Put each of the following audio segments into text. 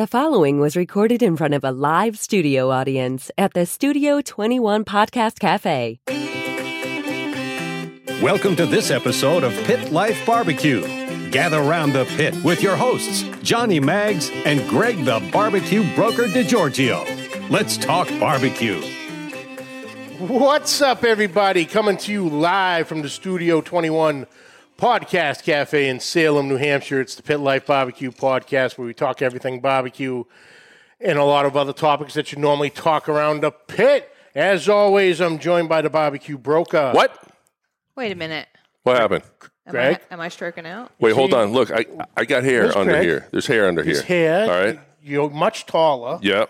The following was recorded in front of a live studio audience at the Studio 21 Podcast Cafe. Welcome to this episode of Pit Life Barbecue. Gather around the pit with your hosts, Johnny Maggs and Greg the Barbecue Broker DiGiorgio. Let's talk barbecue. What's up, everybody? Coming to you live from the Studio 21 Podcast Cafe in Salem, New Hampshire. It's the Pit Life Barbecue Podcast where we talk everything barbecue and a lot of other topics that you normally talk around the pit. As always, I'm joined by the barbecue broker. What? Wait a minute. What happened? Am Greg? I, am I stroking out? Wait, hold on. Look, I I got hair Where's under Greg? here. There's hair under His here. hair. All right. You're much taller. Yeah.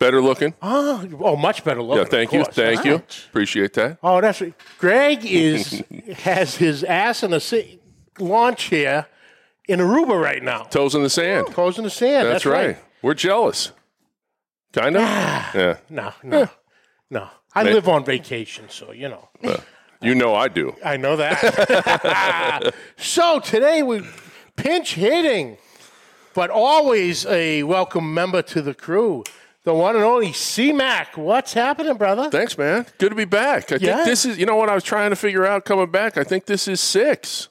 Better looking. Oh, oh, much better looking. Yeah. Thank you. Thank you. Appreciate that. Oh, that's right. Greg is has his ass in a si- lawn chair in Aruba right now. Toes in the sand. Toes in the sand. That's, right. We're jealous. Kind of. yeah. No, no, no. I Man. live on vacation, so you know. You know I do. I know that. so today we pinch hitting, but always a welcome member to the crew, the one and only C Mac. What's happening, brother? Thanks, man. Good to be back. I Yeah. think this is. You know what I was trying to figure out coming back. I think this is six.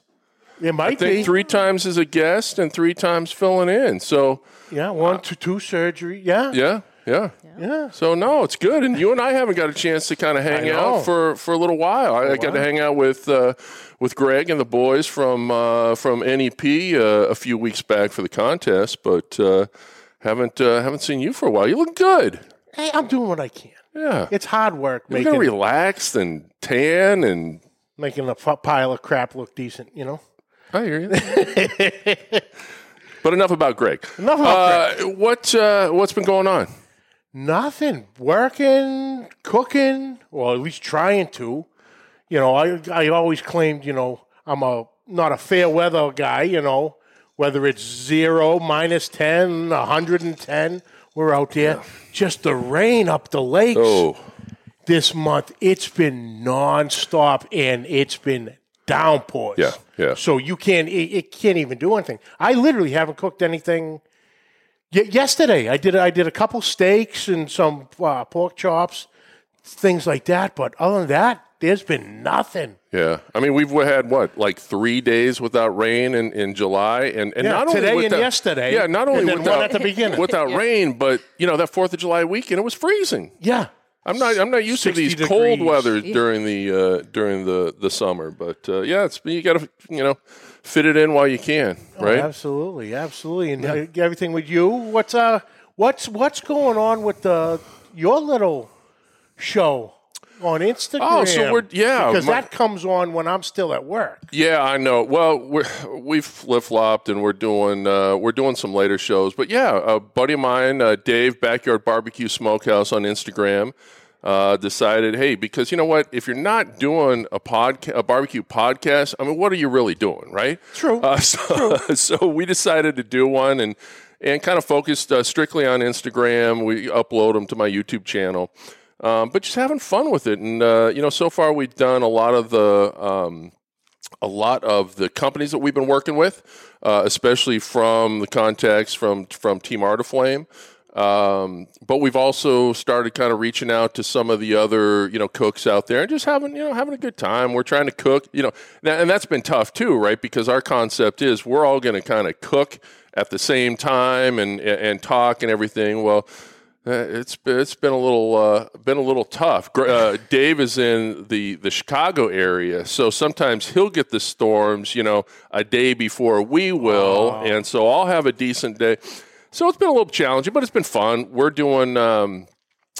It might I think be. three times as a guest and three times filling in. So Yeah, one to two surgery. Yeah, yeah, yeah. yeah. So no, it's good, and you and I haven't got a chance to kind of hang out for, for a little while. I, I got to hang out with uh, with Greg and the boys from uh, from NEP uh, a few weeks back for the contest, but uh, haven't uh, haven't seen you for a while. You look good. Hey, I'm doing what I can. Yeah, It's hard work you're making relaxed and tan, and making a f- pile of crap look decent. You know. I hear you. but enough about Greg. Enough about uh, What uh, what's been going on? Nothing. Working, cooking, or at least trying to. You know, I I always claimed, you know, I'm a not a fair weather guy, you know, whether it's zero, minus 10, 110, we're out there. Just the rain up the lakes Oh, this month, it's been nonstop and it's been downpours. Yeah, yeah. So you can't, it, it can't even do anything. I literally haven't cooked anything. Y- yesterday, I did I did a couple steaks and some uh, pork chops, things like that. But other than that, there's been nothing. Yeah, I mean we've had what like three days without rain in, in July, and, and Yeah, not only today and without, yesterday, Yeah, not only and without one at the beginning. without rain, but you know that Fourth of July weekend it was freezing. Yeah, I'm not I'm not used to 60 these cold degrees. weather during the uh, during the the summer, but uh, yeah, it's you got to you know fit it in while you can, right? Oh, absolutely, absolutely. And uh, everything with you. What's uh, what's what's going on with the your little show on Instagram? Oh, so we're- yeah, because my- that comes on when I'm still at work. Yeah, I know. Well, we're, we've flip flopped and we're doing uh, we're doing some later shows. But yeah, a buddy of mine, uh, Dave Backyard Barbecue Smokehouse on Instagram, uh, decided, hey, because you know what, if you're not doing a podca- a barbecue podcast, I mean, what are you really doing, right? True. Uh, so, so we decided to do one and and kind of focused uh, strictly on Instagram. We upload them to my YouTube channel. Um, but just having fun with it, and uh, you know, so far we've done a lot of the um, a lot of the companies that we've been working with, uh, especially from the contacts from from Team Arteflame. Um, but we've also started kind of reaching out to some of the other you know cooks out there and just having you know having a good time. We're trying to cook, you know, and that's been tough too, right? Because our concept is we're all going to kind of cook at the same time and and talk and everything. Well. Uh, it's it's been a little uh, been a little tough. Uh, Dave is in the, the Chicago area, so sometimes he'll get the storms, you know, a day before we will, and so I'll have a decent day. So it's been a little challenging, but it's been fun. We're doing um,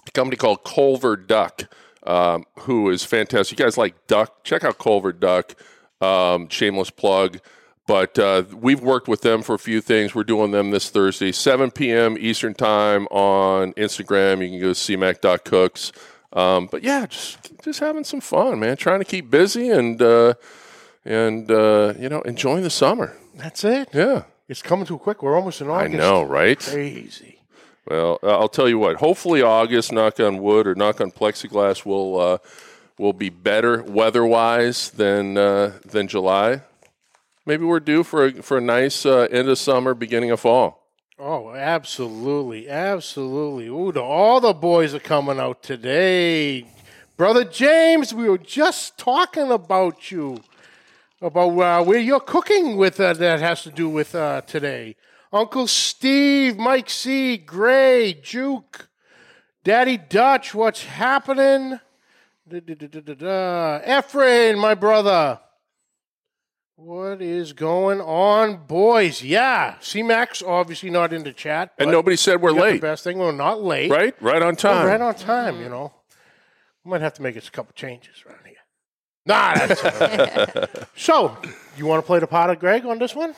a company called Culver Duck, um, who is fantastic. You guys like duck? Check out Culver Duck. Um, shameless plug. But uh, we've worked with them for a few things. We're doing them this Thursday, 7 p.m. Eastern Time on Instagram. You can go to cmac.cooks. Um, but yeah, just just having some fun, man. Trying to keep busy and uh, and uh, you know enjoying the summer. That's it. Yeah, It's coming too quick. We're almost in August. I know, right? Crazy. Well, I'll tell you what. Hopefully, August, knock on wood or knock on plexiglass, will uh, will be better weather-wise than uh, than July. Maybe we're due for a, for a nice uh, end of summer, beginning of fall. Oh, absolutely, absolutely. Ooh, all the boys are coming out today. Brother James, we were just talking about you, about uh, where you're cooking with uh, that has to do with uh, today. Uncle Steve, Mike C, Gray, Juke, Daddy Dutch, what's happening? Da, da, da. Ephraim, my brother. What is going on, boys? Yeah, C-Max obviously not in the chat. And nobody said we're late, The best thing, we're not late. right? Right on We're time. right on time, you know. We might have to make a couple changes around here. Nah, that's so. You want to play the pot of Greg on this one?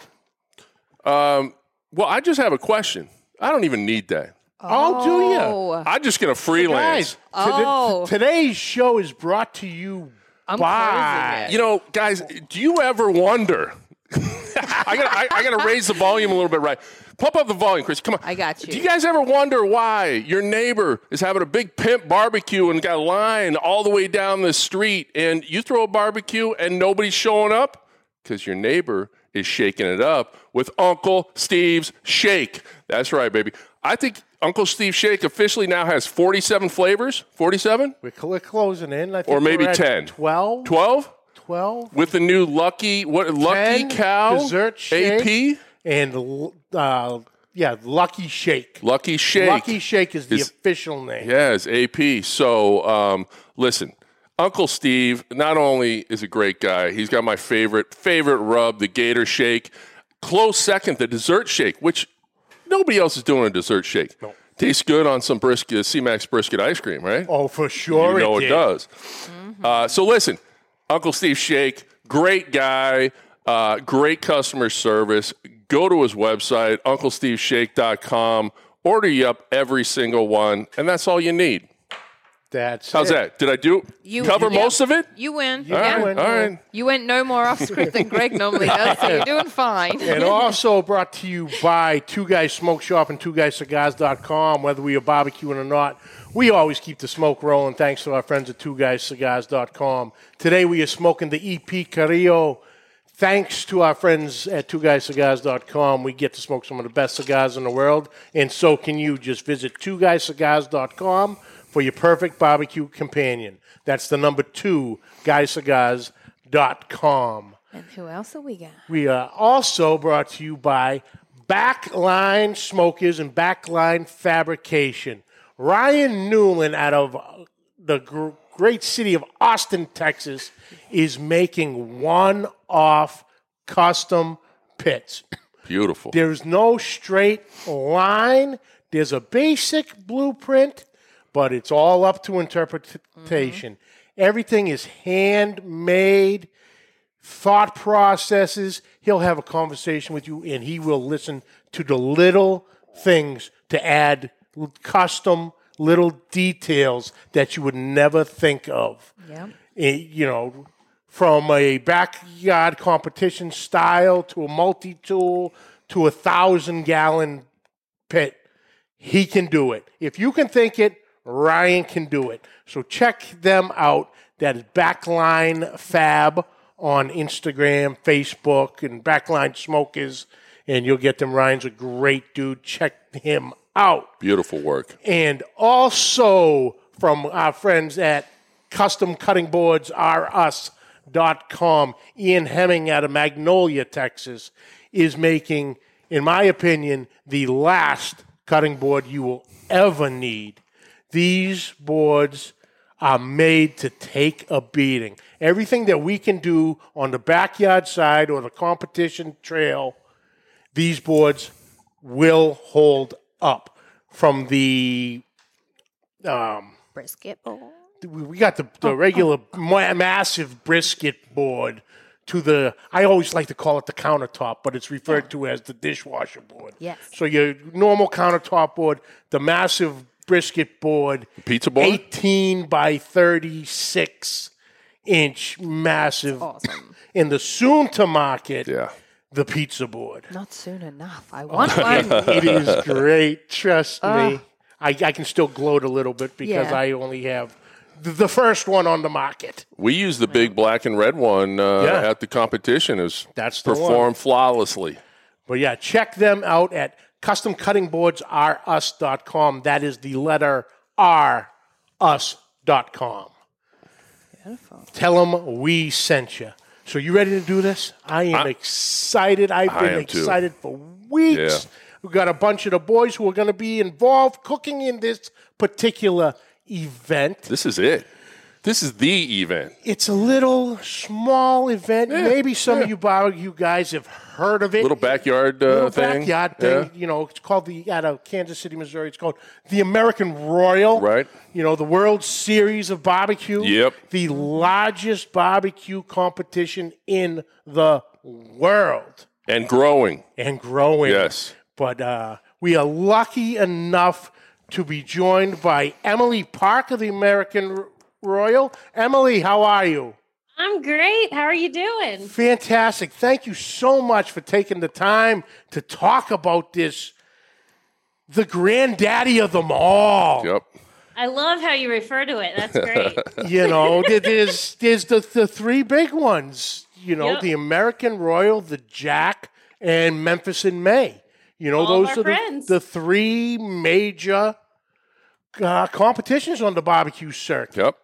Um, well, I just have a question. I don't even need that. Oh, do you? I'm just going to freelance. Guys, today- Oh. today's show is brought to you I'm by. it. You know, guys, do you ever wonder? I got I, I got to raise the volume a little bit, right? Pump up the volume, Chris. Come on. I got you. Do you guys ever wonder why your neighbor is having a big pimp barbecue and got a line all the way down the street, and you throw a barbecue and nobody's showing up because your neighbor is shaking it up with Uncle Steve's Shake? That's right, baby. I think Uncle Steve Shake officially now has 47 flavors. 47? We're closing in. I think Or maybe we're at 10. 12? 12? 12? with the new lucky what lucky 10 cow dessert shake. AP And, uh, yeah, Lucky Shake. lucky shake Lucky Shake is the Is- official name. yes AP so um, listen Uncle Steve not only is a great guy he's got my favorite favorite rub the Gator Shake close second the dessert shake which nobody else is doing a dessert shake tastes good on some brisket C-Max brisket ice cream right Oh, for sure you know it, it, does. Uh, so listen, Uncle Steve Shake, great guy, uh, great customer service. Go to his website, unclesteveshake.com. Order you up every single one, and that's all you need. That's How's it. that? Did I do You- cover yeah. most of it? You win. All yeah. right, win. all right. You went no more off script than Greg normally does, so you're doing fine. And also brought to you by Two Guys Smoke Shop and Two Guys Cigars.com. Whether we are barbecuing or not, we always keep the smoke rolling thanks to our friends at Two Guys Cigars.com. Today we are smoking the EP Carrillo. Thanks to our friends at Two Guys Cigars.com, we get to smoke some of the best cigars in the world, and so can you. Just visit Two Guys Cigars.com for your perfect barbecue companion. That's the number two, guyscigars.com. And who else have we got? We are also brought to you by Backline Smokers and Backline Fabrication. Ryan Newland out of the gr- great city of Austin, Texas, is making one off custom pits. Beautiful. There's no straight line. There's a basic blueprint, but it's all up to interpretation. Everything is handmade, thought processes. He'll have a conversation with you and he will listen to the little things to add custom little details that you would never think of Yeah. eh, you know, from a backyard competition style to a multi tool to a thousand gallon pit. He can do it. If you can think it, Ryan can do it. So check them out. That is Backline Fab on Instagram, Facebook, and Backline Smokers, and you'll get them. Ryan's a great dude. Check him out Beautiful work. and also from our friends at Custom Cutting Boards R Us.com. Ian Hemming out of Magnolia, Texas, is making, in my opinion, the last cutting board you will ever need. These boards are made to take a beating. Everything that we can do on the backyard side or the competition trail, these boards will hold up from the um, Brisket bowl. we got the, the regular ma- massive brisket board to the I always like to call it the countertop, but it's referred to as the dishwasher board. Yes. So your normal countertop board, the massive brisket board, Pizza board? 18 by 36 inch massive Awesome. in the soon to market Yeah. the pizza board. Not soon enough. I want one. it is great. Trust me. I, I can still gloat a little bit because Yeah. I only have the, the first one on the market. We use the big black and red one uh, Yeah. at the competition. Is That's the performed flawlessly. But yeah, check them out at Custom Cutting Boards are us.com. That is the letter R, us.com. Beautiful. Tell them we sent you. So you ready to do this? I am excited. I've I been am too. excited for weeks. Yeah. We've got a bunch of the boys who are going to be involved cooking in this particular event. This is it. This is the event. It's a little small event. Maybe some of you barbecue guys have heard of it. Little backyard uh, Little thing. backyard thing. Yeah. You know, it's called the out of Kansas City, Missouri. It's called the American Royal. Right. You know, the World Series of Barbecue. Yep. The largest barbecue competition in the world And growing. and growing. Yes. But uh, we are lucky enough to be joined by Emily Park of the American Royal. Emily, how are you? I'm great. How are you doing? Fantastic. Thank you so much for taking the time to talk about this, the granddaddy of them all. Yep. I love how you refer to it. That's great. You know, there's there's the, the three big ones. You know, Yep. the American Royal, the Jack, and Memphis in May. You know, All those are the, the three major uh, competitions on the barbecue circuit. Yep.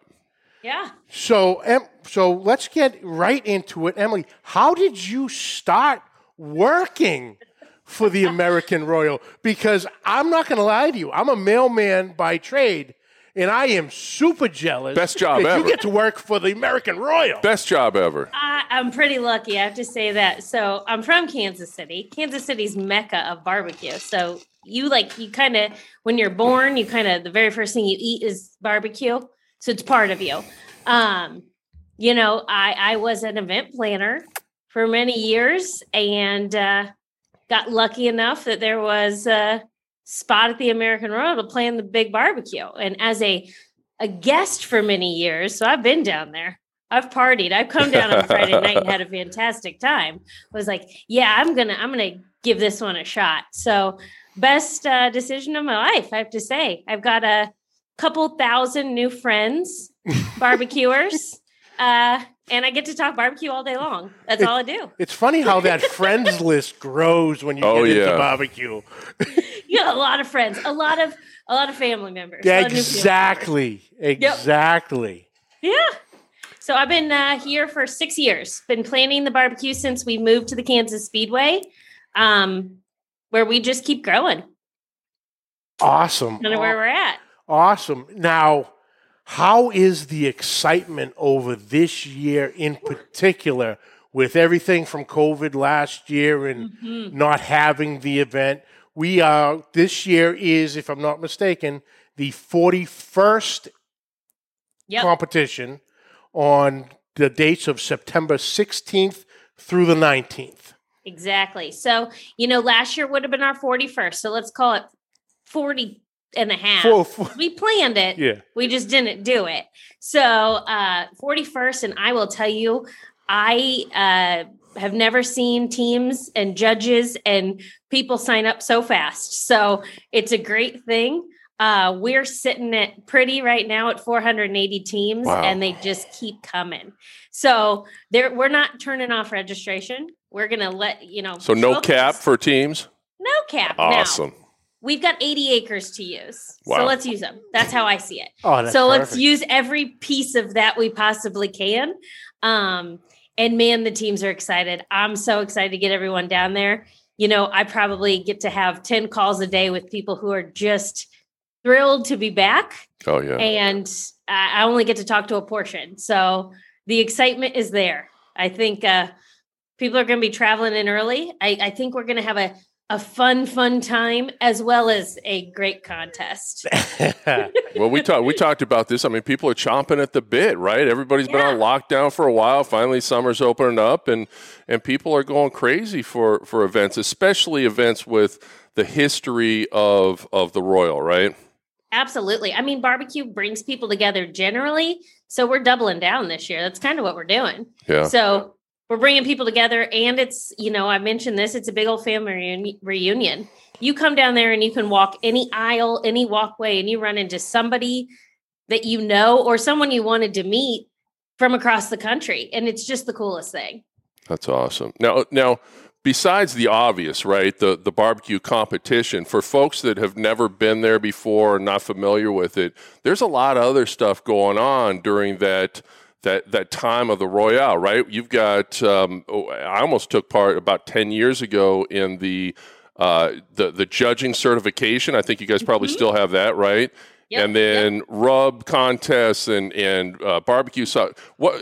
Yeah. So, em, so let's get right into it, Emily. How did you start working for the American Royal? Because I'm not going to lie to you, I'm a mailman by trade, and I am super jealous. Best job that ever. You get to work for the American Royal. Best job ever. I, I'm pretty lucky. I have to say that. So I'm from Kansas City. Kansas City's mecca of barbecue. So you like you kind of when you're born, you kind of the very first thing you eat is barbecue. So it's part of you. Um, you know, I I was an event planner for many years and uh, got lucky enough that there was a spot at the American Royal to plan the big barbecue. And as a a guest for many years, so I've been down there. I've partied. I've come down on Friday night and had a fantastic time. I was like, yeah, I'm gonna, I'm gonna give this one a shot. So, best uh, decision of my life, I have to say. I've got a couple thousand new friends, barbecuers, uh, and I get to talk barbecue all day long. That's all I do. It's funny how that friends list grows when you Oh, get into barbecue. You got a lot of friends, a lot of, a lot of family members. a lot of new family members. Exactly. Exactly. Yeah. So I've been uh, here for six years. Been planning the barbecue since we moved to the Kansas Speedway, um, where we just keep growing. Awesome. Kind of where we're at. Awesome. Now, how is the excitement over this year in particular with everything from COVID last year and Mm-hmm. not having the event? We are, this year is, if I'm not mistaken, the 41st Yep. competition on the dates of September 16th through the 19th. Exactly. So, you know, last year would have been our 41st. So let's call it 40 and a half. Four- four- we planned it. Yeah. We just didn't do it. So, uh, 41st, and I will tell you, I uh, have never seen teams and judges and people sign up so fast. So, it's a great thing. Uh, we're sitting at pretty right now at 480 teams, Wow. and they just keep coming. So, there we're not turning off registration. We're gonna let you know. So no cap for teams. No cap. Now, Awesome. We've got 80 acres to use. Wow. So let's use them. That's how I see it. Oh, that's so let's perfect. use every piece of that we possibly can. Um, and man, the teams are excited. I'm so excited to get everyone down there. You know, I probably get to have 10 calls a day with people who are just thrilled to be back. Oh yeah. And I I only get to talk to a portion. So the excitement is there. I think uh, people are going to be traveling in early. I, I think we're going to have a, a fun, fun time as well as a great contest. Well, we talked we talked about this. I mean, people are chomping at the bit, right? Everybody's been on lockdown for a while. Finally, summer's opening up, and and people are going crazy for for events, especially events with the history of of the Royal, right? Absolutely. I mean, barbecue brings people together generally. So we're doubling down this year. That's kind of what we're doing. Yeah. So we're bringing people together, and it's you know I mentioned this. It's a big old family reunion. You come down there and you can walk any aisle, any walkway, and you run into somebody that you know or someone you wanted to meet from across the country, and it's just the coolest thing. That's awesome. Now, now, besides the obvious, right? The the barbecue competition for folks that have never been there before and not familiar with it. There's a lot of other stuff going on during that that that time of the Royal, right? You've got. Um, oh, I almost took part about ten years ago in the uh, the the judging certification. I think you guys probably mm-hmm. still have that, right? Yep, and then yep. rub contests and and uh, barbecue. So, what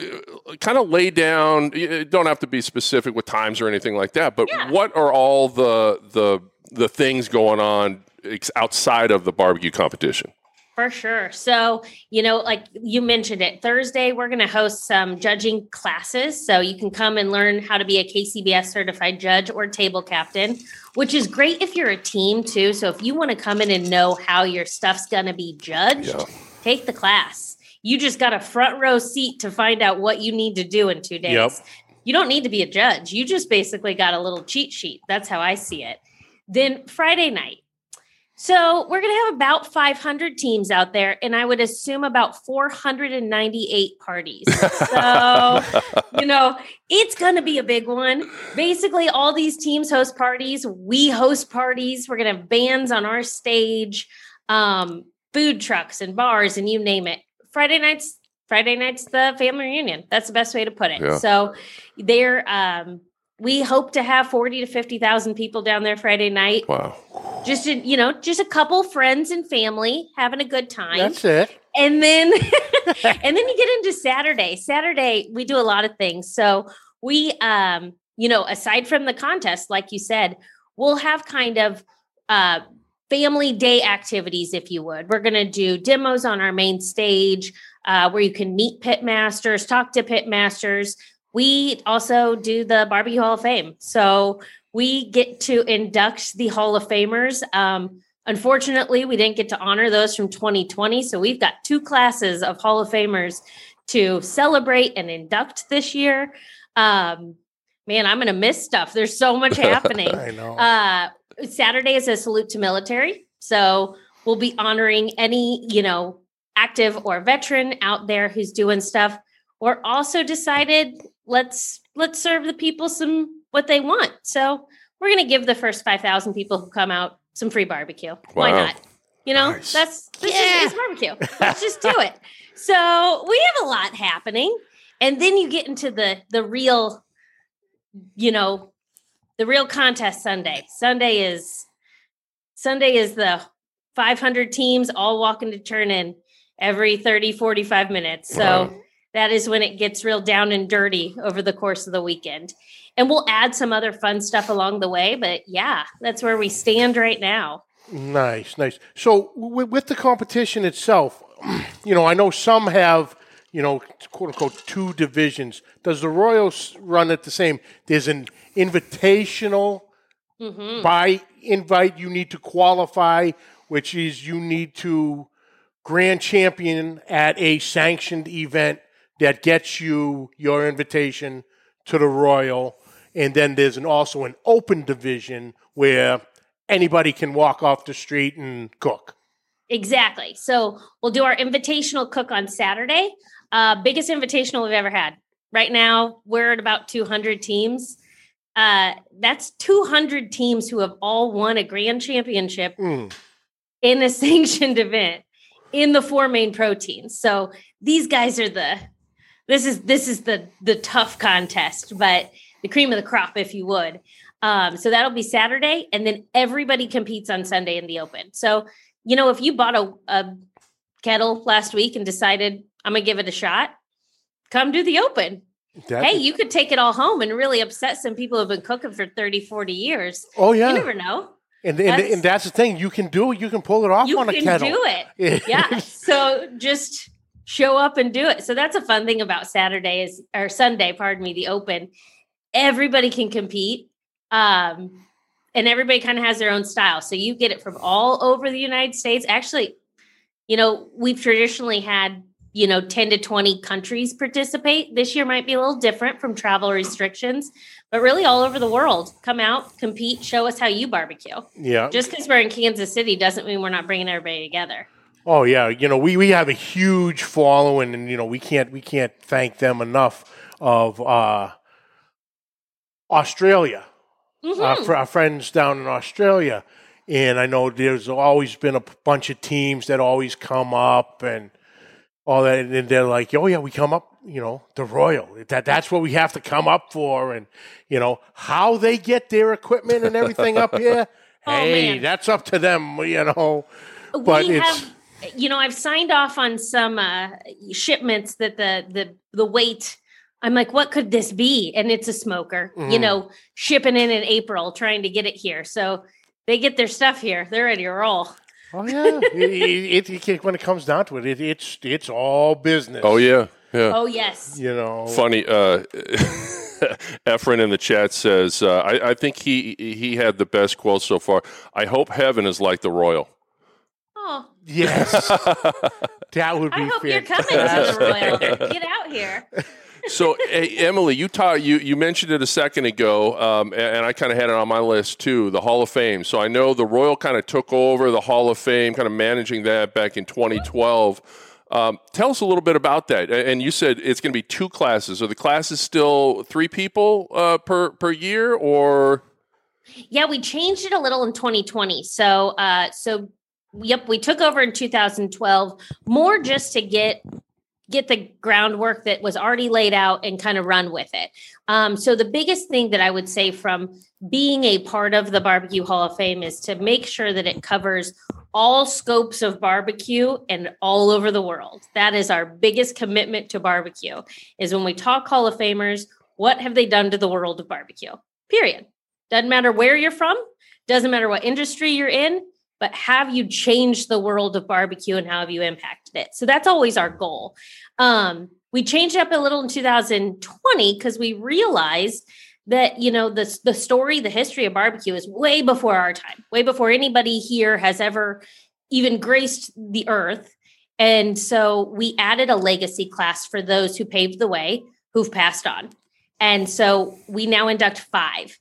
kind of lay down? You don't have to be specific with times or anything like that. But yeah. what are all the the the things going on outside of the barbecue competition? For sure. So, you know, like you mentioned it, Thursday, we're going to host some judging classes. So you can come and learn how to be a KCBS certified judge or table captain, which is great if you're a team too. So if you want to come in and know how your stuff's going to be judged, yeah. take the class. You just got a front row seat to find out what you need to do in two days. Yep. You don't need to be a judge. You just basically got a little cheat sheet. That's how I see it. Then Friday night, so we're going to have about 500 teams out there, and I would assume about 498 parties. So, you know, it's going to be a big one. Basically, all these teams host parties. We host parties. We're going to have bands on our stage, um, food trucks and bars, and you name it. Friday nights, Friday nights, the family reunion. That's the best way to put it. Yeah. So, they're um, we hope to have 40 to 50,000 people down there Friday night. Wow. Just, you know, just a couple friends and family having a good time. That's it. And then, and then you get into Saturday. Saturday, we do a lot of things. So we, um, you know, aside from the contest, like you said, we'll have kind of, uh, family day activities, if you would. We're going to do demos on our main stage uh, where you can meet pit masters, talk to pit masters we also do the Barbie Hall of Fame. So we get to induct the Hall of Famers. Um, unfortunately, we didn't get to honor those from 2020. So we've got two classes of Hall of Famers to celebrate and induct this year. Um, man, I'm going to miss stuff. There's so much happening. I know. Uh, Saturday is a salute to military. So we'll be honoring any, you know, active or veteran out there who's doing stuff. We're also decided let's let's serve the people some what they want. So we're going to give the first 5,000 people who come out some free barbecue. Wow. Why not? You know, nice. that's this yeah. is, is barbecue. Let's just do it. So we have a lot happening. And then you get into the the real, you know, the real contest Sunday. Sunday is Sunday is the 500 teams all walking to turn in every 30 45 minutes. So wow that is when it gets real down and dirty over the course of the weekend. And we'll add some other fun stuff along the way. But yeah, that's where we stand right now. Nice, nice. So with, with the competition itself, you know, I know some have, you know, quote unquote, two divisions. Does the Royals run it the same? There's an invitational mm-hmm. by invite you need to qualify, which is you need to grand champion at a sanctioned event that gets you your invitation to the Royal. And then there's an, also an open division where anybody can walk off the street and cook. Exactly. So we'll do our invitational cook on Saturday. Uh, biggest invitational we've ever had. Right now, we're at about 200 teams. Uh, that's 200 teams who have all won a grand championship mm. in a sanctioned event in the four main proteins. So these guys are the this is this is the the tough contest, but the cream of the crop, if you would. Um, so that'll be Saturday, and then everybody competes on Sunday in the open. So you know, if you bought a, a kettle last week and decided I'm gonna give it a shot, come do the open. That hey, you could take it all home and really upset some people who've been cooking for 30, 40 years. Oh, yeah. You never know. And, and, that's, and that's the thing. You can do it. You can pull it off on a kettle. You can do it. yeah. So just show up and do it. So that's a fun thing about Saturday is or Sunday, pardon me, the open. Everybody can compete. Um, and everybody kind of has their own style. So you get it from all over the United States. Actually, you know, we've traditionally had, you know, 10 to 20 countries participate. This year might be a little different from travel restrictions, but really all over the world. Come out, compete, show us how you barbecue. Yeah. Just because we're in Kansas City doesn't mean we're not bringing everybody together. Oh yeah, you know we, we have a huge following, and you know we can't we can't thank them enough. Of uh, Australia, our, fr- our friends down in Australia, and I know there's always been a p- bunch of teams that always come up and all that, and they're like, "Oh yeah, we come up, you know, the Royal. That that's what we have to come up for." And you know how they get their equipment and everything up here. Oh, hey, man. that's up to them, you know. But we it's- have you know i've signed off on some uh, shipments that the the the weight i'm like what could this be and it's a smoker you Mhm. know shipping in in april trying to get it here so they get their stuff here they're ready to roll Oh yeah, it, it, it, when it comes down to it, it, it's it's all business. Oh yeah, yeah. oh yes you know. Funny. Uh, Efren in the chat says, uh, I, "I think he he had the best quote so far. I hope heaven is like the royal." Yes, that would be. i hope you're coming to the royal get out here so, hey, Emily, you taught you you mentioned it a second ago, um, and, and I kind of had it on my list too. The Hall of Fame. So I know the Royal kind of took over the Hall of Fame, kind of managing that back in 2012. Um, tell us a little bit about that. And you said it's going to be two classes. Are the classes still three people uh, per per year, or Yeah, we changed it a little in 2020. So, uh, so yep, we took over in 2012 more just to get get the groundwork that was already laid out and kind of run with it. Um, so the biggest thing that I would say from being a part of the Barbecue Hall of Fame is to make sure that it covers all scopes of barbecue and all over the world. That is our biggest commitment to barbecue. Is when we talk Hall of Famers, what have they done to the world of barbecue? Period. Doesn't matter where you're from, doesn't matter what industry you're in, but have you changed the world of barbecue and how have you impacted it? So that's always our goal. Um, we changed up a little in 2020 because we realized that you know the the story, the history of barbecue is way before our time, way before anybody here has ever even graced the earth. And so we added a legacy class for those who paved the way, who've passed on. And so we now induct five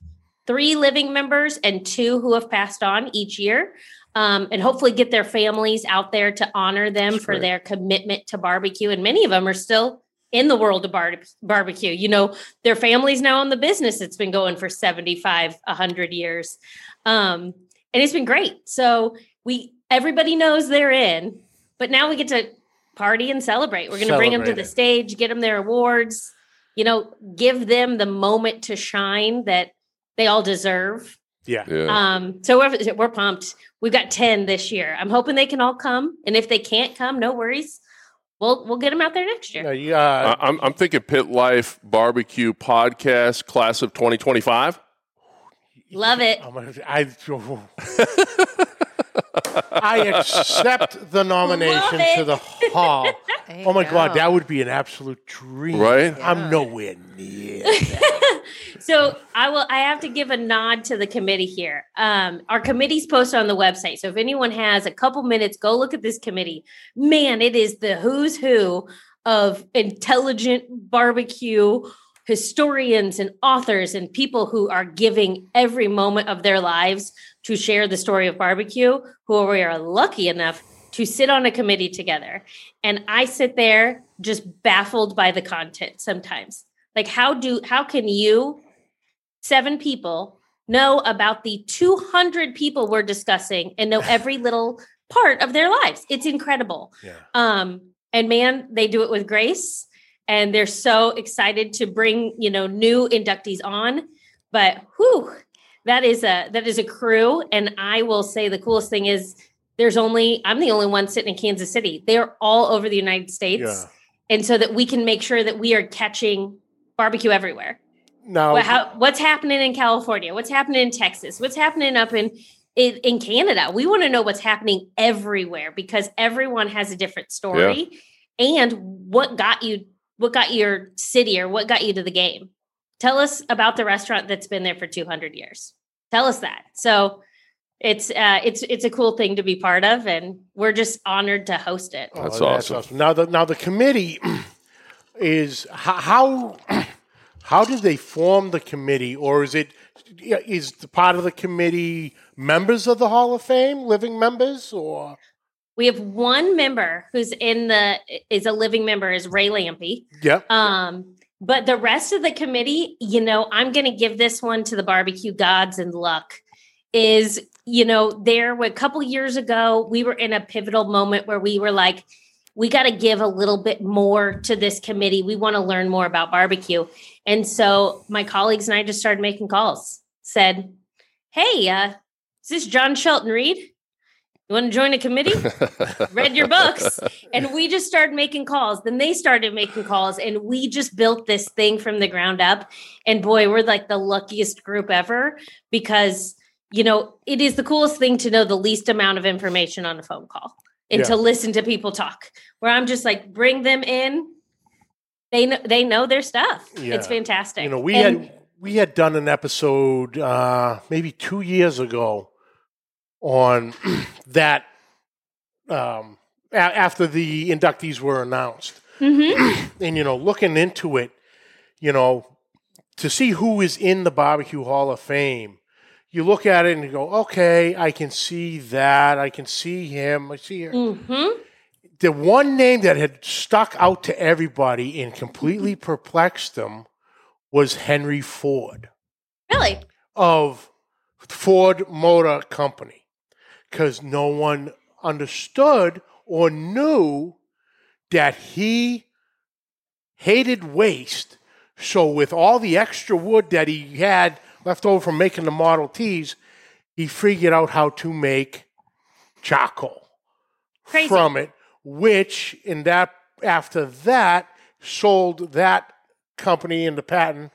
three living members and two who have passed on each year. Um, and hopefully get their families out there to honor them That's for their commitment to barbecue. And many of them are still in the world of bar- barbecue. You know, their families now in the business. It's been going for 75, 100 years. Um, and it's been great. So we, everybody knows they're in, but now we get to party and celebrate. We're going to bring them to the stage, get them their awards, you know, give them the moment to shine that they all deserve. Yeah. yeah? Um, so we're, we're pumped. We've got 10 this year. I'm hoping they can all come. And if they can't come, no worries. We'll, we'll get them out there next year. You, uh, I- I'm I'm thinking Pit Life Barbecue Podcast Class of 2025. Love it. I'm gonna, I, I accept the nomination to the hall. Oh my you God, that would be an absolute dream. Right? I'm nowhere near. So I will. I have to give a nod to the committee here. Um, our committee's posted on the website. So if anyone has a couple minutes, go look at this committee. Man, it is the who's who of intelligent barbecue historians and authors and people who are giving every moment of their lives to share the story of barbecue. Who we are lucky enough to sit on a committee together, and I sit there just baffled by the content sometimes. Like, how do how can you seven people know about the 200 people we're discussing and know every little part of their lives? It's incredible. Yeah. um and man they do it with grace and they're so excited to bring you know new inductees on. But whew that is a that is a crew and i will say the coolest thing is there's only i'm the only one sitting in kansas city. They're all over the united states. Yeah. and so that we can make sure that we are catching barbecue everywhere Now, what, how, what's happening in California? What's happening in Texas? What's happening up in, in in Canada? We want to know what's happening everywhere because everyone has a different story. And what got you? What got your city or what got you to the game? Tell us about the restaurant that's been there for 200 years. Tell us that. So it's uh, it's it's a cool thing to be part of, and we're just honored to host it. Oh, That's awesome. Now the now the committee is how how how did they form the committee, or is it is the part of the committee members of the Hall of Fame, living members, or We have one member who's in the is a living member is Ray Lampe. yeah, Um, But the rest of the committee, you know, I'm going to give this one to the barbecue gods and luck. Is, you know, there a couple years ago, we were in a pivotal moment where we were like, we got to give a little bit more to this committee. We want to learn more about barbecue. And so my colleagues and I just started making calls, said, Hey, uh, is this John Shelton Reed? You want to join a committee? Read your books. And we just started making calls. Then they started making calls, and we just built this thing from the ground up. And boy, we're like the luckiest group ever because, you know, it is the coolest thing to know the least amount of information on a phone call and Yeah. to listen to people talk. Where I'm just like, bring them in. They know they know their stuff. Yeah. It's fantastic. You know, we And- had we had done an episode uh, maybe two years ago on that um, a- after the inductees were announced, Mhm. and you know, looking into it, you know, to see who is in the Barbecue Hall of Fame. You look at it and you go, okay, I can see that. I can see him. I see her. Mhm. The one name that had stuck out to everybody and completely mm-hmm. perplexed them was Henry Ford. Really? Of Ford Motor Company. Because no one understood or knew that he hated waste. So, with all the extra wood that he had left over from making the Model Ts, he figured out how to make charcoal Crazy. from it, which in that after that sold that company and the patent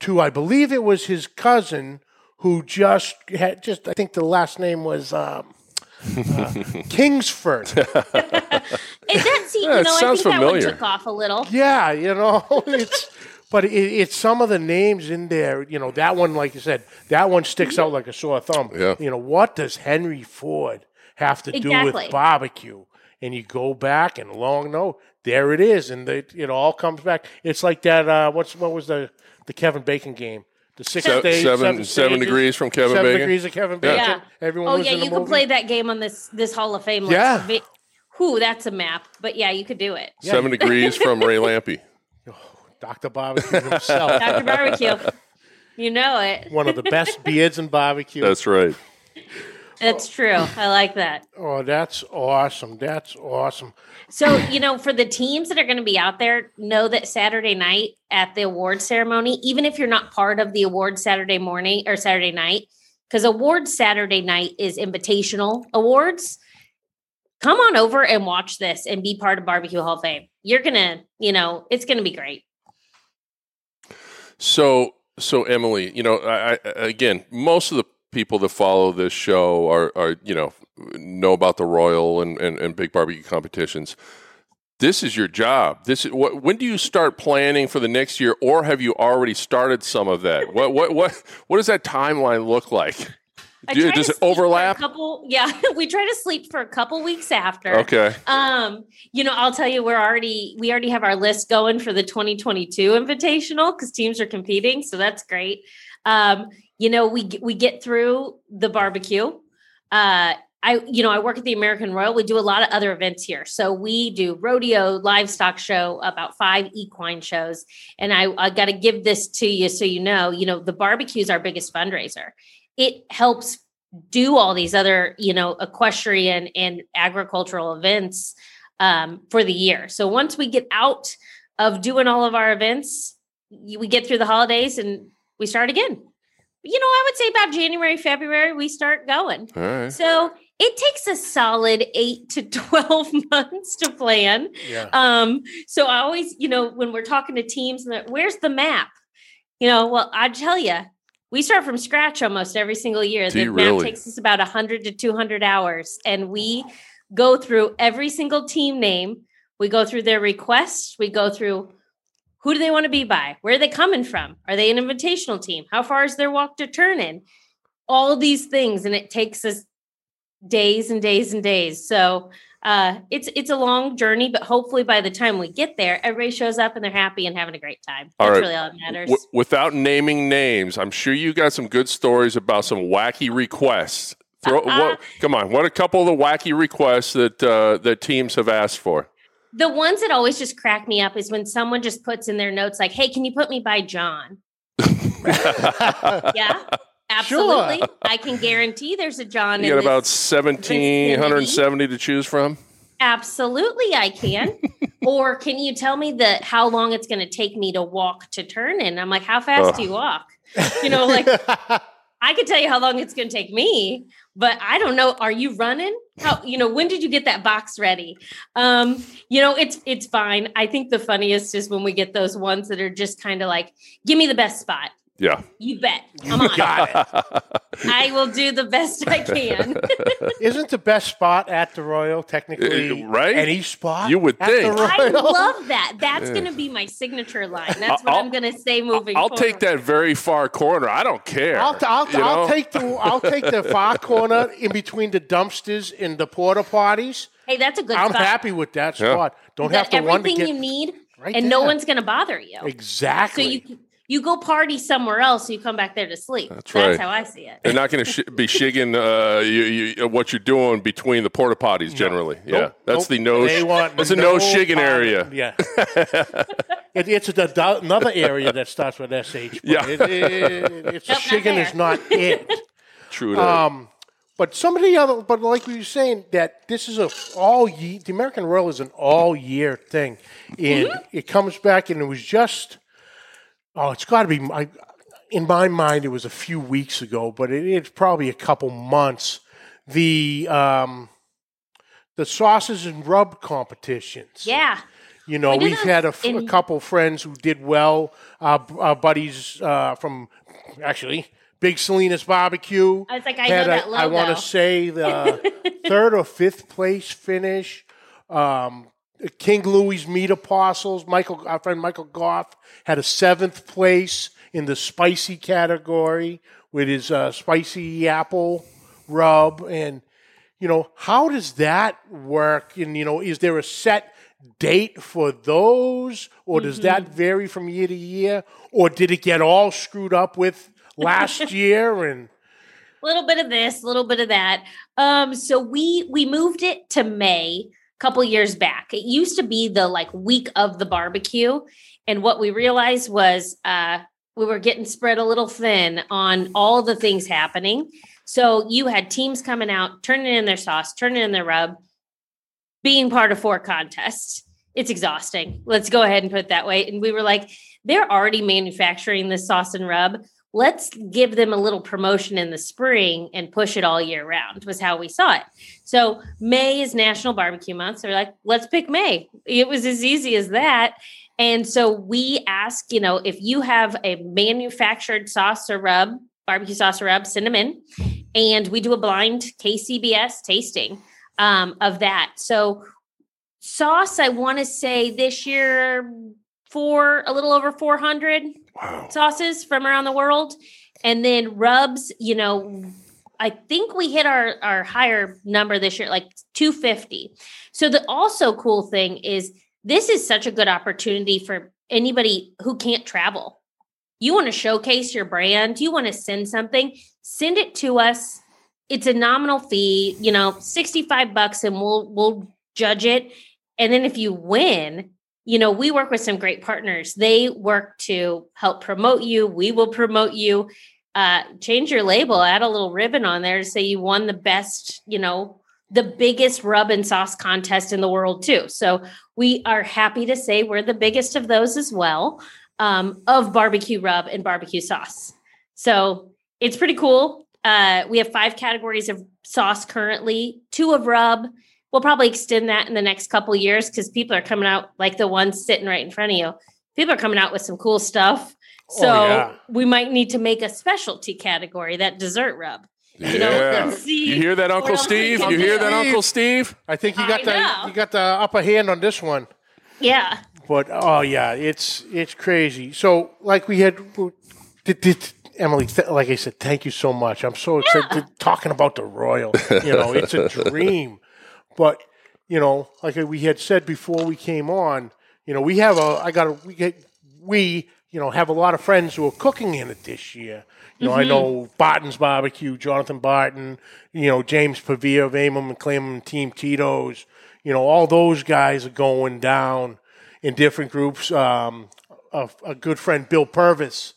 to I believe it was his cousin who just had just I think the last name was um, uh, Kingsford. And that see, Yeah, you it know, I sounds think that one familiar. took off a little. yeah, you know it's. But it, it's some of the names in there. You know that one, like you said, that one sticks out like a sore thumb. Yeah. You know what does Henry Ford have to do with barbecue? And you go back and long no, there it is, and the, it all comes back. It's like that. Uh, what's what was the the Kevin Bacon game? The six Se- days, seven- seven degrees from Kevin seven Bacon? degrees of Kevin Yeah. Bacon. Yeah. Everyone Oh was yeah, in you could play that game on this this Hall of Fame list. Yeah. Vi- Whew, that's a map. But yeah, you could do it. Seven degrees from Ray Lampe. Doctor Barbecue himself. Dr. Barbecue. You know it. One of the best beards in barbecue. That's right. That's true. I like that. oh, that's awesome. That's awesome. So, you know, for the teams that are going to be out there, know that Saturday night at the award ceremony, even if you're not part of the award Saturday morning or Saturday night, because awards Saturday night is invitational awards. Come on over and watch this and be part of Barbecue Hall of Fame. You're going to, you know, it's going to be great. So, so Emily, you know, I, I, again, most of the people that follow this show are, are you know, know about the Royal and, and, and big barbecue competitions. This is your job. This is what. When do you start planning for the next year, or have you already started some of that? What what what what does that timeline look like? Do- does it sleep for a overlap? couple, yeah, we try to sleep for a couple weeks after. Okay. Um, you know, I'll tell you, we're already we already have our list going for the 2022 Invitational because teams are competing, so that's great. Um, you know, we we get through the barbecue. Uh, I you know I work at the American Royal. We do a lot of other events here, so we do rodeo, livestock show, about five equine shows, and I I got to give this to you so you know. You know, the barbecue is our biggest fundraiser. It helps do all these other you know equestrian and agricultural events um, for the year. So once we get out of doing all of our events, we get through the holidays and we start again. You know, I would say about January, February, we start going. Right. So it takes a solid eight to 12 months to plan. Yeah. Um, so I always, you know, when we're talking to teams, and where's the map? You know, well, I tell you, we start from scratch almost every single year. Do the map really? takes us about 100 to 200 hours, and we go through every single team name. We go through their requests. We go through who do they want to be by? Where are they coming from? Are they an invitational team? How far is their walk to turn in? All these things, and it takes us days and days and days. So uh, it's it's a long journey, but hopefully by the time we get there, everybody shows up and they're happy and having a great time. All That's right. really all that matters. W- without naming names, I'm sure you got some good stories about some wacky requests. Throw, Uh-uh. what, come on, what a couple of the wacky requests that uh, that teams have asked for. The ones that always just crack me up is when someone just puts in their notes like, "Hey, can you put me by John?" yeah, absolutely. I can guarantee there's a John. You in got about seventeen hundred and seventy to choose from. Absolutely, I can. or can you tell me the how long it's going to take me to walk to turn in? I'm like, how fast Ugh. do you walk? You know, like I can tell you how long it's going to take me, but I don't know. Are you running? How you know when did you get that box ready? Um, you know, it's it's fine. I think the funniest is when we get those ones that are just kind of like, give me the best spot. Yeah. You bet. I'm on. Got it. I will do the best I can. Isn't the best spot at the Royal technically Uh, right? Any spot? You would at the think. I Royal? love that. That's going to be my signature line. That's what I'll- I'm going to say moving I'll forward. take that very far corner. I don't care. I'll, I'll, you I'll know? take the I'll take the far corner in between the dumpsters and the porta potties. Hey, that's a good I'm spot. happy with that Yeah. spot. Don't You have got to run to everything get you need, right and no there. one's going to bother you. So exactly. you you go party somewhere else, you come back there to sleep. That's, right. how I see it. They're not going to sh- be shigging uh, you, you, what you're doing between the porta potties. Generally, yeah, that's nope. the no. They want that's a no no shigging part- area. Yeah. it, it's a, another area that starts with sh. but Yeah. It, it, it's Nope, not shigging is not it. True. That. Um, but some of the other, but like we were saying, that this is a all year. The American Royal is an all year thing, and Mm-hmm. it comes back, and it was just, oh, it's got to be. I, in my mind, it was a few weeks ago, but it, it's probably a couple months. The um, the sauces and rub competitions. Yeah. You know, we we've had a, f- a in- couple friends who did well. Our, our buddies uh, from, actually, Big Salinas Barbecue. I was like, I had know a- that I want to say the third or fifth place finish. Um, King Louis Meat Apostles. Michael, our friend Michael Goff had a seventh place in the spicy category with his uh, spicy apple rub. And you know, how does that work? And, you know, is there a set date for those, or does that vary from year to year? Or did it get all screwed up with last year? And A little bit of this, a little bit of that. Um, so we we moved it to May couple years back. It used to be the like week of the barbecue, and what we realized was uh, we were getting spread a little thin on all the things happening. So you had teams coming out, turning in their sauce, turning in their rub, being part of four contests. It's exhausting. Let's go ahead and put it that way. And we were like, they're already manufacturing this sauce and rub let's give them a little promotion in the spring and push it all year round was how we saw it. So may is national barbecue month so we're like let's pick may. It was as easy as that. And so we ask you know if you have a manufactured sauce or rub barbecue sauce or rub send them in. And we do a blind kcbs tasting um, of that. So sauce i want to say this year for a little over 400 wow. sauces from around the world and then rubs you know i think we hit our our higher number this year like 250 so the also cool thing is this is such a good opportunity for anybody who can't travel. You want to showcase your brand you want to send something send it to us. It's a nominal fee you know 65 bucks and we'll we'll judge it. And then if you win you know, we work with some great partners. They work to help promote you. We will promote you. Uh, change your label, add a little ribbon on there to say you won the best, you know, the biggest rub and sauce contest in the world, too. So we are happy to say we're the biggest of those as well um, of barbecue rub and barbecue sauce. So it's pretty cool. Uh, we have five categories of sauce currently, two of rub, we'll probably extend that in the next couple years because people are coming out like the ones sitting right in front of you. People are coming out with some cool stuff. Oh, so Oh, yeah. we might need to make a specialty category, that dessert rub. You Yeah. let's see You hear that, Uncle Steve? You hear that, Uncle Steve? I think you I got the know. you got the upper hand on this one. Yeah. But oh yeah, it's it's crazy. So like we had, did, did, Emily, th- like I said, thank you so much. I'm so excited talking about the Royal. You know, it's a dream. But you know, like we had said before we came on, you know, we have a. I got a. We get we. you know, have a lot of friends who are cooking in it this year. You know, I know Barton's Barbecue, Jonathan Barton, you know, James Pavia of Amum and Clayman Team Tito's. You know, all those guys are going down in different groups. Um, a, a good friend, Bill Purvis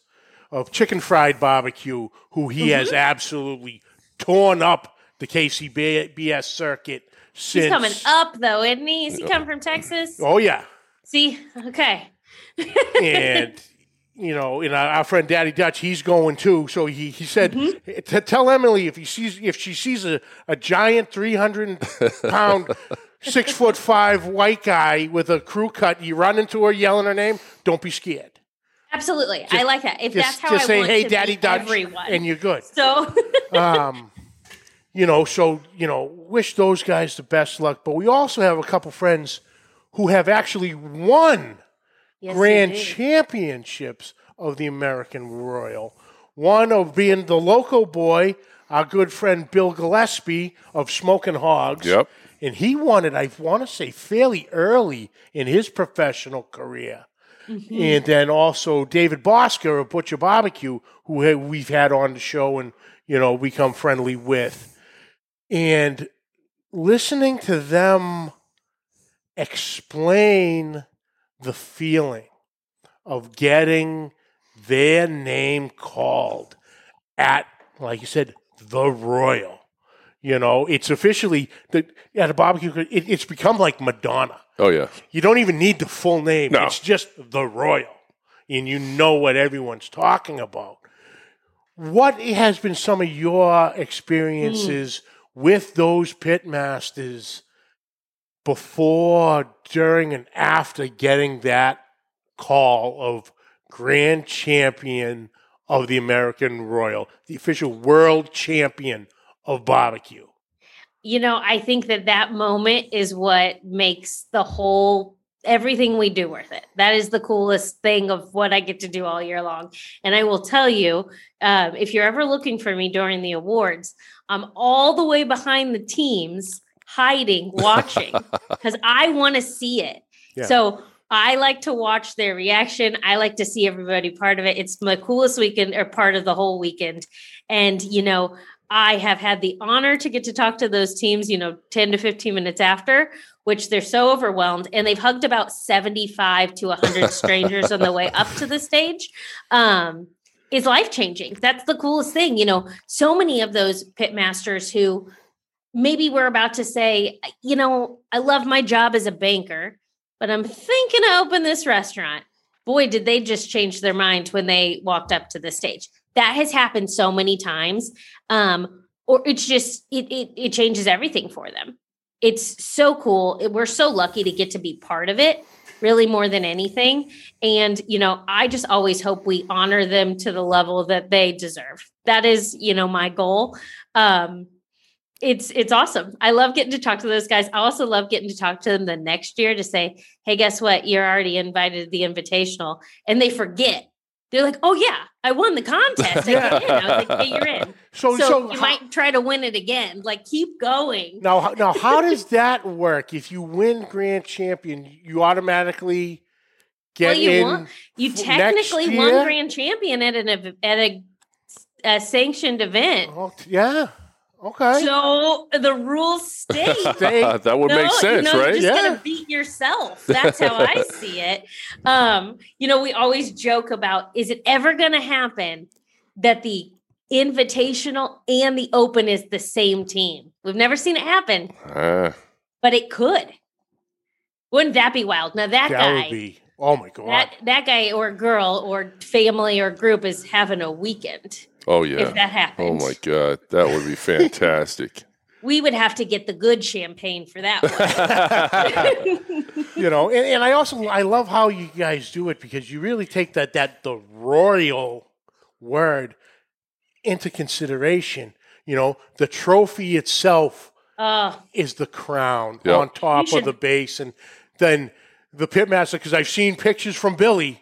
of Chicken Fried Barbecue, who he has absolutely torn up the KCBS circuit since. He's coming up though, isn't he? Is he coming from Texas? Oh, yeah. See, okay. and you know, and our, our friend Daddy Dutch, he's going too. So he, he said, to tell Emily if he sees if she sees a, a giant three hundred pound, six foot five white guy with a crew cut, you run into her yelling her name. Don't be scared. Absolutely, I like that. If Just, that's how just I say, want hey, Daddy Dutch, everyone. and you're good. so um, you know, so you know, wish those guys the best luck. But we also have a couple friends who have actually won Yes, grand championships of the American Royal. One of being the local boy, our good friend Bill Gillespie of Smoking Hogs. Yep. And he won it, I want to say, fairly early in his professional career. Mm-hmm. And then also David Bouska of Butcher Barbecue, who we've had on the show and, you know, become friendly with. And listening to them explain the feeling of getting their name called at, like you said, the Royal. You know, it's officially the, at a barbecue. It, it's become like Madonna. Oh yeah. You don't even need the full name. No. It's just the Royal, and you know what everyone's talking about. What has been some of your experiences hmm. With those pit masters before, during, and after getting that call of grand champion of the American Royal, the official world champion of barbecue? you know, I think that that moment is what makes the whole everything we do worth it. That is the coolest thing of what I get to do all year long. And I will tell you, um, if you're ever looking for me during the awards, I'm all the way behind the teams, hiding, watching, because I want to see it. Yeah. So I like to watch their reaction. I like to see everybody part of it. It's my coolest weekend or part of the whole weekend. And, you know, I have had the honor to get to talk to those teams, you know, 10 to 15 minutes after, which they're so overwhelmed. And they've hugged about 75 to 100 strangers on the way up to the stage. Um, is life changing. That's the coolest thing. You know, so many of those pit masters who maybe we're about to say, you know, I love my job as a banker, but I'm thinking to open this restaurant. Boy, did they just change their mind when they walked up to the stage. That has happened so many times. Um, or it's just it, it it changes everything for them. It's so cool. We're so lucky to get to be part of it, really more than anything. And you know, I just always hope we honor them to the level that they deserve. That is, you know, my goal. Um, it's it's awesome. I love getting to talk to those guys. I also love getting to talk to them the next year to say, "Hey, guess what? You're already invited to the invitational," and they forget. They're like, "Oh yeah, I won the contest. Yeah. I, I was like, "Hey, you're in." So, So, so, you how- might try to win it again. Like, keep going. Now, how- now, how does that work? If you win grand champion, you automatically get Well, you in. won- You f- technically won grand champion at an at a, a sanctioned event. Oh, yeah. Okay. So the rules state. That would No, make sense, you know, right? You're just Yeah. gonna beat yourself. That's how I see it. Um, you know, we always joke about: is it ever gonna happen that the invitational and the open is the same team? We've never seen it happen, Ah, but it could. Wouldn't that be wild? Now that, that guy, would be. Oh my god. that that guy or girl or family or group is having a weekend oh yeah. if that Oh my god, that would be fantastic. We would have to get the good champagne for that one. you know, and, and I also I love how you guys do it because you really take that that the royal word into consideration. You know, the trophy itself Oh, is the crown Yep. on top You of the base, and then the pitmaster. Because I've seen pictures from Billy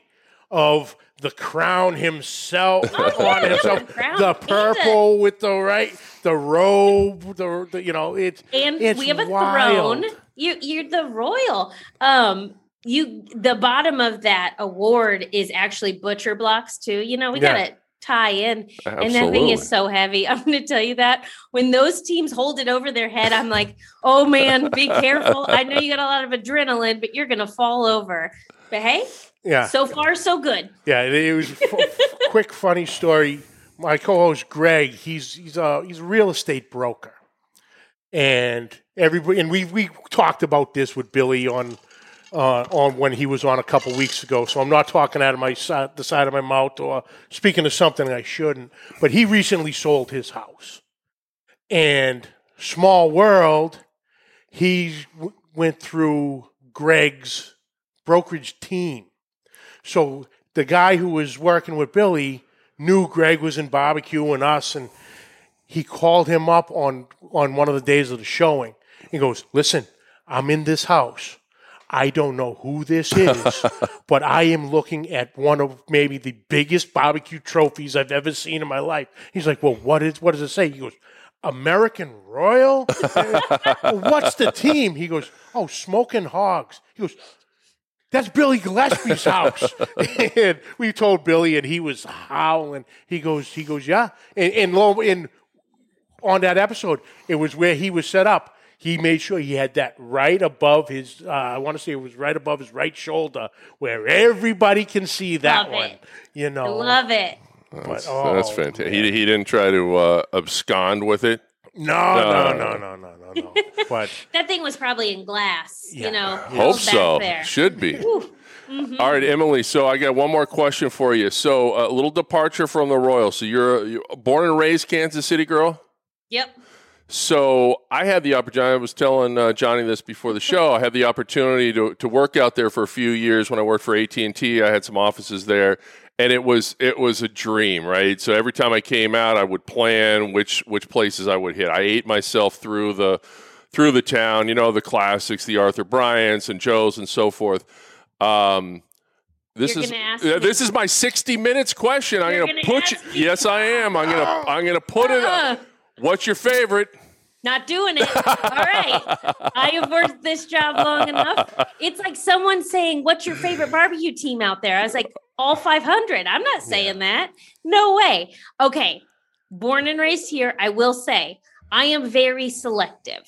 of the crown himself on himself, crown the the- purple with the right, the robe, the, the you know it's and it's we have a wild. throne. You, you're the royal. Um, you the bottom of that award is actually butcher blocks too. You know, we Yeah. gotta tie in. And that thing is so heavy. I'm gonna tell you that. When those teams hold it over their head, I'm like, oh man, be careful. I know you got a lot of adrenaline, but you're gonna fall over. But hey, Yeah. so far so good. Yeah, it, it was a f- quick, funny story. My co-host Greg, he's he's a he's a real estate broker, and everybody and we we talked about this with Billy on uh, on when he was on a couple weeks ago. So I'm not talking out of my side, the side of my mouth or speaking of something I shouldn't. But he recently sold his house, and small world, he w- went through Greg's brokerage team. So the guy who was working with Billy knew Greg was in barbecue and us, and he called him up on on one of the days of the showing. He goes, "Listen, I'm in this house. I don't know who this is, but I am looking at one of maybe the biggest barbecue trophies I've ever seen in my life." He's like, "Well, what is what does it say?" He goes, "American Royal." "Well, What's the team? He goes, "Oh, Smoking Hogs." He goes, that's Billy Gillespie's house. and we told Billy, and he was howling. He goes, he goes, yeah. And, and lo, in on that episode, it was where he was set up. He made sure he had that right above his. Uh, I want to say it was right above his right shoulder, where everybody can see that Love one. it. You know, love it. But, So oh, that's fantastic. He, he didn't try to uh, abscond with it. No, no, No. no, no, no, no, no. But That thing was probably in glass, Yeah. you know. Hope back so. There. Should be. Mm-hmm. All right, Emily. So I got one more question for you. So a little departure from the Royal. So you're, you're born and raised Kansas City girl. Yep. So I had the opportunity. I was telling uh, Johnny this before the show. I had the opportunity to to work out there for a few years when I worked for AT and T. I had some offices there, and it was it was a dream, right? So every time I came out, I would plan which which places I would hit. I ate myself through the through the town. You know the classics, the Arthur Bryants and Joes and so forth. Um, this You're is uh, this is my sixty minutes question. I'm You're gonna, gonna put you. Yes, I am. I'm gonna I'm gonna put it. Uh-uh. What's your favorite? Not doing it. All right. I have worked this job long enough. It's like someone saying, What's your favorite barbecue team out there? I was like, All 500. I'm not saying that. No way. Okay. Born and raised here, I will say, I am very selective.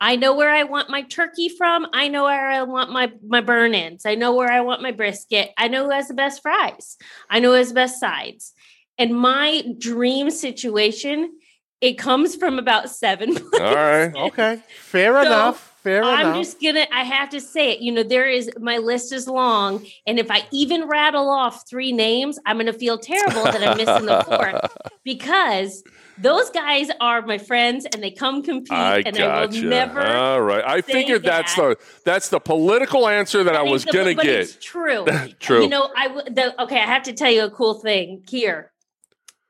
I know where I want my turkey from. I know where I want my, my burnt ends. I know where I want my brisket. I know who has the best fries. I know who has the best sides. And my dream situation, it comes from about seven places. All right. okay, fair So, enough. Fair enough. I'm enough. just gonna, I have to say it. You know, there is, my list is long. And if I even rattle off three names, I'm gonna feel terrible that I'm missing the fourth because those guys are my friends and they come compete. I and gotcha. I will never. All right. I figured that's the that's the political answer that I was It's- gonna get. It's true. True. You know, I the okay. I have to tell you a cool thing here.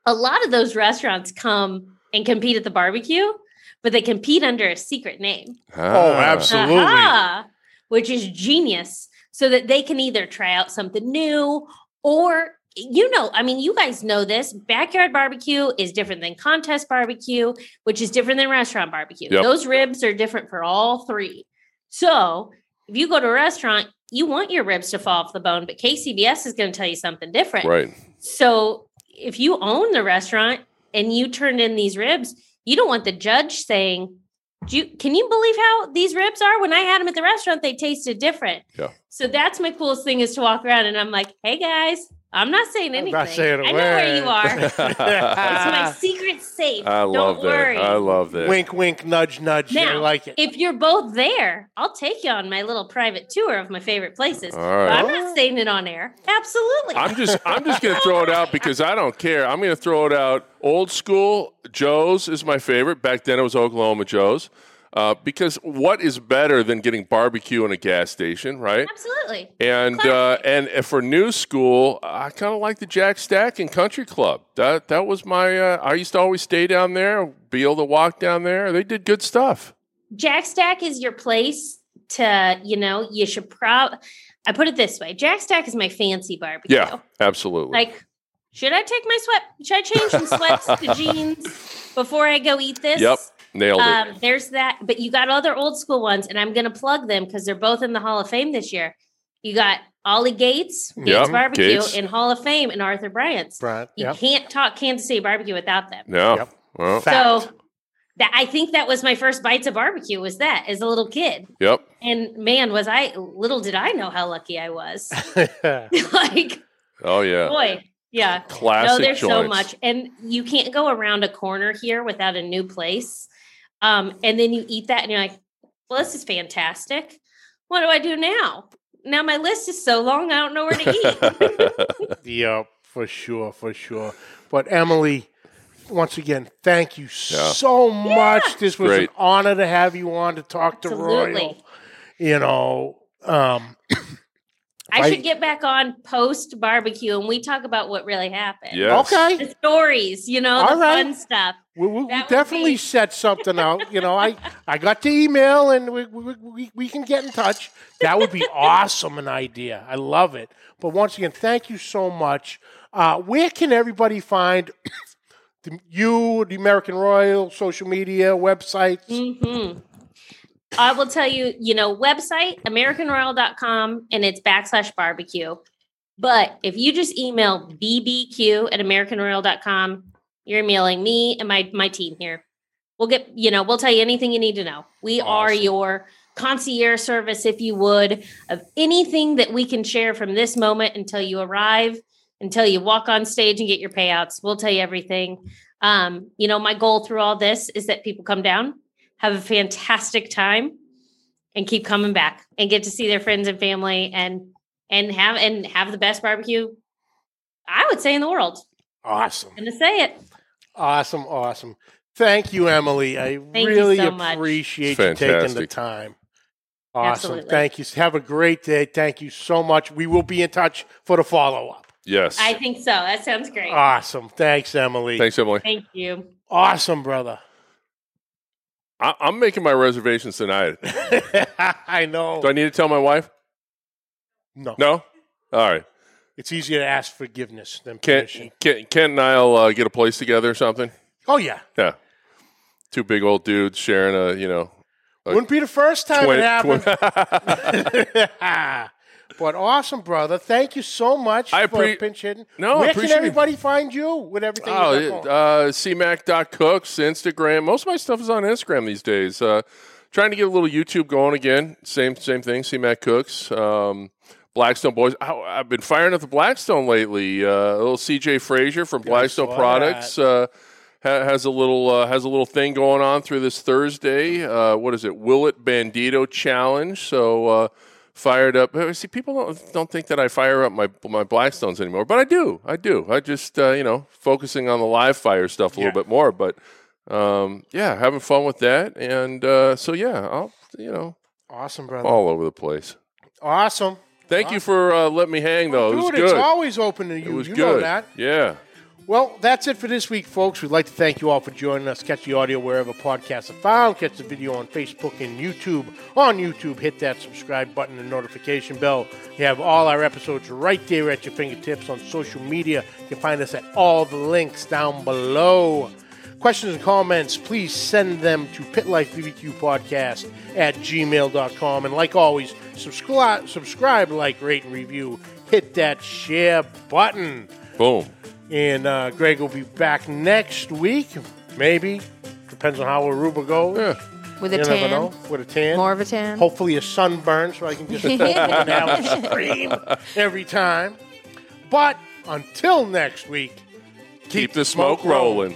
A lot of those restaurants come and compete at the barbecue, but they compete under a secret name. oh, Ah. absolutely. Aha, which is genius, so that they can either try out something new or you know, I mean, you guys know this. Backyard barbecue is different than contest barbecue, which is different than restaurant barbecue. Yep. Those ribs are different for all three. So if you go to a restaurant, you want your ribs to fall off the bone, but KCBS is going to tell you something different. Right. So if you own the restaurant and you turned in these ribs, you don't want the judge saying, Do you, "Can you believe how these ribs are?" When I had them at the restaurant, they tasted different. Yeah. So that's my coolest thing is to walk around and I'm like, "Hey guys, I'm not saying I'm anything. not saying a I know where you are. it's my secret safe. I don't love that. I love that. wink, wink, nudge, nudge. I Now, like it. If you're both there, I'll take you on my little private tour of my favorite places. All But. I'm not saying it on air. Absolutely. I'm just I'm just gonna throw it out because I don't care. I'm gonna throw it out. Old school Joe's is my favorite. Back then it was Oklahoma Joe's. Uh, because what is better than getting barbecue in a gas station, right? Absolutely. And uh, and for new school, I kind of like the Jack Stack and Country Club. That that was my. Uh, I used to always stay down there, be able to walk down there. They did good stuff. Jack Stack is your place to, you know, you should prob I put it this way. Jack Stack is my fancy barbecue. Yeah, absolutely. Like, should I take my sweat? Should I change from sweats to jeans before I go eat this? yep, nailed it. Um, there's that, but you got other old school ones, and I'm going to plug them because they're both in the Hall of Fame this year. You got Ollie Gates, Gates Yep, Barbecue, Gates. in Hall of Fame, and Arthur Bryant's. Right. You Yep. can't talk Kansas City barbecue without them. Yeah. Yep. Well, So that I think that was my first bites of barbecue was that as a little kid. yep. And man, was I little did I know how lucky I was. like, Oh yeah. boy, yeah. Classic no, there's so much. And you can't go around a corner here without a new place. Um, and then you eat that and you're like, well, this is fantastic. What do I do now? Now my list is so long, I don't know where to eat. Yeah, for sure, for sure. But Emily, once again, thank you Yeah. so much. This was Great. an honor to have you on to talk to Royal. You know, um, I I- should get back on post barbecue and we talk about what really happened. Yes. okay, The stories, you know, All the right. fun stuff. we, we, we definitely be- set something out. You know, I I got the email and we, we, we, we can get in touch. That would be awesome, an idea. I love it. But once again, thank you so much. Uh, where can everybody find the, you, the American Royal, social media, websites? hmm I will tell you, you know, website, AmericanRoyal.com, and it's backslash barbecue. But if you just email bbq at AmericanRoyal.com, you're emailing me and my, my team here. We'll get, you know, we'll tell you anything you need to know. We are your concierge service, if you would, of anything that we can share from this moment until you arrive, until you walk on stage and get your payouts. We'll tell you everything. Um, you know, my goal through all this is that people come down, have a fantastic time, and keep coming back and get to see their friends and family and and have and have the best barbecue I would say in the world. Awesome. I'm gonna say it. Awesome, awesome. Thank you, Emily. I Thank you really so appreciate you taking the time. Awesome. Absolutely. Thank you. Have a great day. Thank you so much. We will be in touch for the follow up. Yes. I think so. That sounds great. Awesome. Thanks, Emily. Thanks, Emily. Thank you. Awesome, brother. I, I'm making my reservations tonight. I know. Do I need to tell my wife? no. No. All right. It's easier to ask forgiveness than permission. Kent, Kent and I'll uh, get a place together or something. Oh, yeah. Yeah. Two big old dudes sharing a, you know, a Wouldn't be the first time twin- it happened. but awesome, brother. Thank you so much I for appre- pinch hitting. No, I Where can everybody find you with everything Oh, uh, cmac.cooks, Instagram. Most of my stuff is on Instagram these days. Uh, trying to get a little YouTube going again. Same same thing, CMAC Cooks. Um, Blackstone Boys. I, I've been firing at the Blackstone lately. Uh, little CJ Frazier from Blackstone Products uh, ha- has a little uh, has a little thing going on through this Thursday. Uh, what is it? Will it Bandito Challenge? So. Fired up. See, people don't, don't think that I fire up my my Blackstones anymore, but I do. I do. I just uh, you know focusing on the live fire stuff a Yeah. little bit more. But um, yeah, having fun with that, and uh, so yeah, I'll you know awesome, brother. all over the place. Awesome. Thank you for uh, letting me hang though. Dude, it was it's good. always open to you. it was you good. know that. Yeah. Well, that's it for this week, folks. We'd like to thank you all for joining us. Catch the audio wherever podcasts are found. Catch the video on Facebook and YouTube. On YouTube, hit that subscribe button and notification bell. You have all our episodes right there at your fingertips on social media. You can find us at all the links down below. Questions and comments, please send them to pitlifebbqpodcast at gmail.com. And like always, subscribe, subscribe, like, rate, and review. Hit that share button. Boom. And uh, Greg will be back next week, maybe. Depends on how Aruba goes. Yeah. With You a never tan. know. With a tan. More of a tan. Hopefully a sunburn so I can just open it out and scream every time. But until next week, Keep, the smoke, rolling.